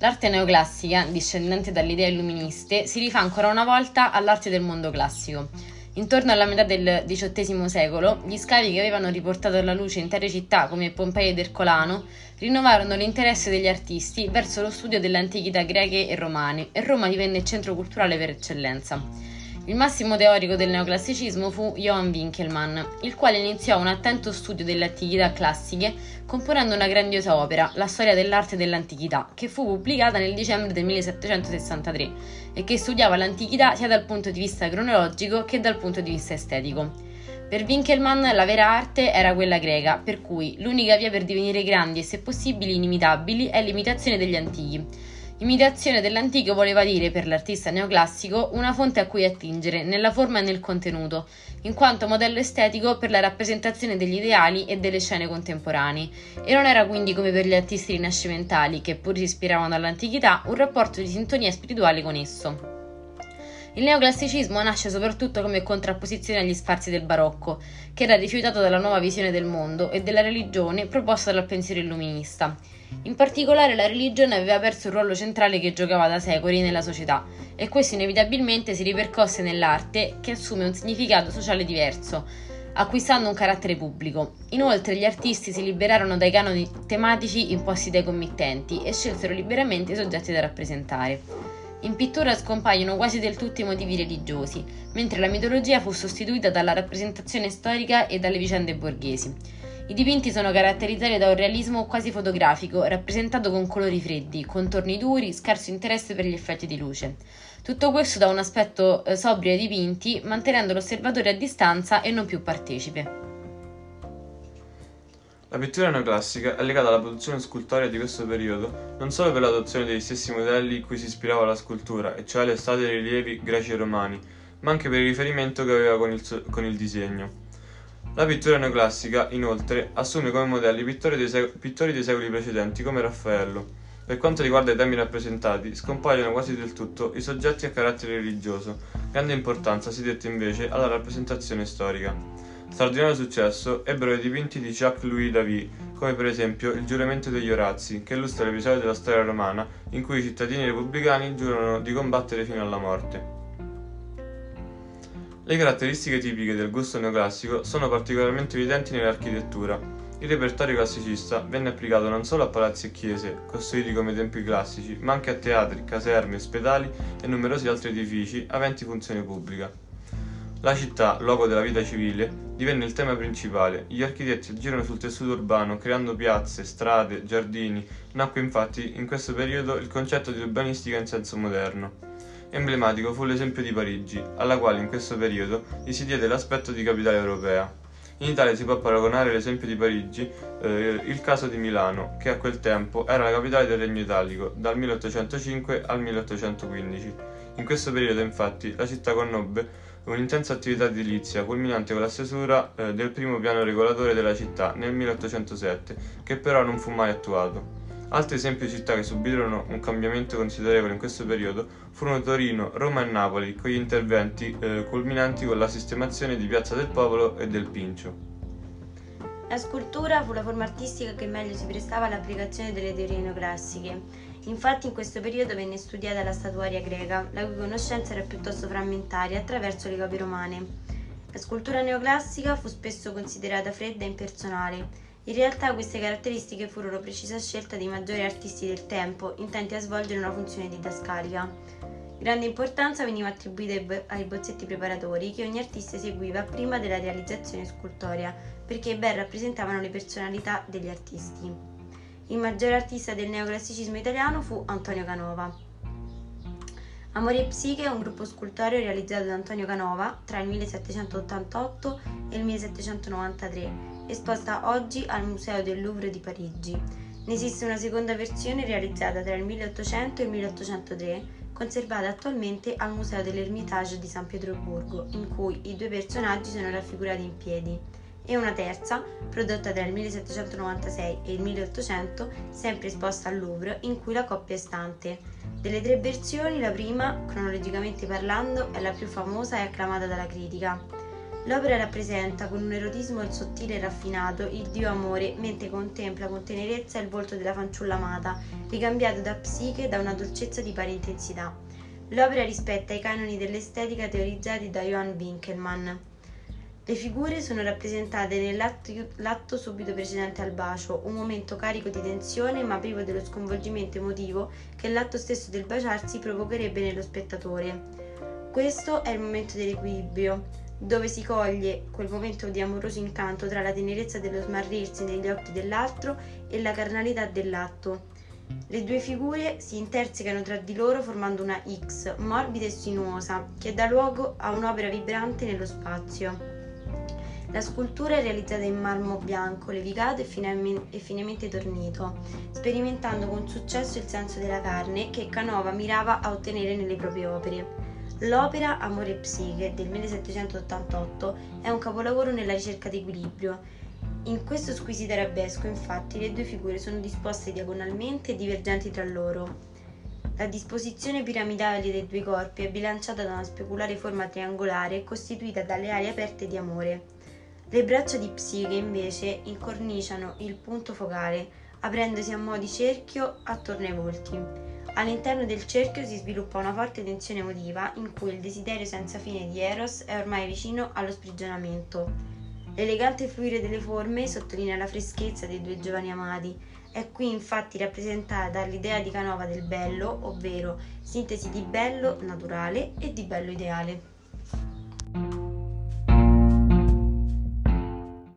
L'arte neoclassica, discendente dalle idee illuministe, si rifà ancora una volta all'arte del mondo classico. Intorno alla metà del XVIII secolo, gli scavi che avevano riportato alla luce intere città come Pompei ed Ercolano rinnovarono l'interesse degli artisti verso lo studio delle antichità greche e romane e Roma divenne il centro culturale per eccellenza. Il massimo teorico del neoclassicismo fu Johann Winkelmann, il quale iniziò un attento studio delle antichità classiche componendo una grandiosa opera, La storia dell'arte dell'antichità, che fu pubblicata nel dicembre del 1763 e che studiava l'antichità sia dal punto di vista cronologico che dal punto di vista estetico. Per Winkelmann la vera arte era quella greca, per cui l'unica via per divenire grandi e se possibile inimitabili è l'imitazione degli antichi Imitazione dell'antico voleva dire per l'artista neoclassico una fonte a cui attingere nella forma e nel contenuto, in quanto modello estetico per la rappresentazione degli ideali e delle scene contemporanei, e non era quindi come per gli artisti rinascimentali, che pur si ispiravano all'antichità, un rapporto di sintonia spirituale con esso. Il neoclassicismo nasce soprattutto come contrapposizione agli sfarzi del barocco, che era rifiutato dalla nuova visione del mondo e della religione proposta dal pensiero illuminista. In particolare la religione aveva perso il ruolo centrale che giocava da secoli nella società e questo inevitabilmente si ripercosse nell'arte che assume un significato sociale diverso, acquistando un carattere pubblico. Inoltre gli artisti si liberarono dai canoni tematici imposti dai committenti e scelsero liberamente i soggetti da rappresentare. In pittura scompaiono quasi del tutto i motivi religiosi, mentre la mitologia fu sostituita dalla rappresentazione storica e dalle vicende borghesi. I dipinti sono caratterizzati da un realismo quasi fotografico, rappresentato con colori freddi, contorni duri, scarso interesse per gli effetti di luce. Tutto questo dà un aspetto eh, sobrio ai dipinti, mantenendo l'osservatore a distanza e non più partecipe. La pittura neoclassica è legata alla produzione scultorea di questo periodo non solo per l'adozione degli stessi modelli cui si ispirava la scultura, e cioè le statue e i rilievi greci e romani, ma anche per il riferimento che aveva con il, con il disegno. La pittura neoclassica, inoltre, assume come modelli pittori dei, sec- pittori dei secoli precedenti come Raffaello. Per quanto riguarda i temi rappresentati, scompaiono quasi del tutto i soggetti a carattere religioso, grande importanza si dette invece alla rappresentazione storica. Straordinario successo ebbero i dipinti di Jacques-Louis David, come per esempio Il giuramento degli Orazzi, che illustra l'episodio della storia romana in cui i cittadini repubblicani giurano di combattere fino alla morte. Le caratteristiche tipiche del gusto neoclassico sono particolarmente evidenti nell'architettura. Il repertorio classicista venne applicato non solo a palazzi e chiese, costruiti come templi classici, ma anche a teatri, caserme, ospedali e numerosi altri edifici aventi funzione pubblica. La città, luogo della vita civile, divenne il tema principale. Gli architetti aggirono sul tessuto urbano creando piazze, strade, giardini. Nacque infatti in questo periodo il concetto di urbanistica in senso moderno. Emblematico fu l'esempio di Parigi, alla quale in questo periodo gli si diede l'aspetto di capitale europea. In Italia si può paragonare l'esempio di Parigi, eh, il caso di Milano, che a quel tempo era la capitale del Regno Italico, dal 1805 al 1815. In questo periodo, infatti, la città conobbe un'intensa attività edilizia, culminante con la stesura eh, del primo piano regolatore della città nel 1807, che però non fu mai attuato. Altri esempi di città che subirono un cambiamento considerevole in questo periodo furono Torino, Roma e Napoli, con gli interventi eh, culminanti con la sistemazione di Piazza del Popolo e del Pincio. La scultura fu la forma artistica che meglio si prestava all'applicazione delle teorie neoclassiche. Infatti in questo periodo venne studiata la statuaria greca, la cui conoscenza era piuttosto frammentaria attraverso le copie romane. La scultura neoclassica fu spesso considerata fredda e impersonale, in realtà queste caratteristiche furono precisa scelta dei maggiori artisti del tempo, intenti a svolgere una funzione didascalica. Grande importanza veniva attribuita ai bozzetti preparatori che ogni artista eseguiva prima della realizzazione scultorea, perché ben rappresentavano le personalità degli artisti. Il maggiore artista del neoclassicismo italiano fu Antonio Canova. Amore e Psiche è un gruppo scultoreo realizzato da Antonio Canova tra il 1788 e il 1793 esposta oggi al Museo del Louvre di Parigi. Ne esiste una seconda versione realizzata tra il 1800 e il 1803, conservata attualmente al Museo dell'Ermitage di San Pietroburgo, in cui i due personaggi sono raffigurati in piedi, e una terza, prodotta tra il 1796 e il 1800, sempre esposta al Louvre, in cui la coppia è stante. Delle tre versioni, la prima, cronologicamente parlando, è la più famosa e acclamata dalla critica. L'opera rappresenta con un erotismo sottile e raffinato il dio amore mentre contempla con tenerezza il volto della fanciulla amata, ricambiato da psiche da una dolcezza di pari intensità. L'opera rispetta i canoni dell'estetica teorizzati da Johann Winkelmann. Le figure sono rappresentate nell'atto subito precedente al bacio, un momento carico di tensione ma privo dello sconvolgimento emotivo che l'atto stesso del baciarsi provocherebbe nello spettatore. Questo è il momento dell'equilibrio, dove si coglie quel momento di amoroso incanto tra la tenerezza dello smarrirsi negli occhi dell'altro e la carnalità dell'atto. Le due figure si intersecano tra di loro formando una X morbida e sinuosa che dà luogo a un'opera vibrante nello spazio. La scultura è realizzata in marmo bianco, levigato e, finemente tornito, sperimentando con successo il senso della carne che Canova mirava a ottenere nelle proprie opere. L'opera Amore e Psiche del 1788 è un capolavoro nella ricerca di equilibrio. In questo squisito arabesco, infatti, le due figure sono disposte diagonalmente e divergenti tra loro. La disposizione piramidale dei due corpi è bilanciata da una speculare forma triangolare costituita dalle aree aperte di amore. Le braccia di Psiche invece incorniciano il punto focale, aprendosi a mo' di cerchio attorno ai volti. All'interno del cerchio si sviluppa una forte tensione emotiva in cui il desiderio senza fine di Eros è ormai vicino allo sprigionamento. L'elegante fluire delle forme sottolinea la freschezza dei due giovani amati. È qui infatti rappresentata l'idea di Canova del bello, ovvero sintesi di bello naturale e di bello ideale.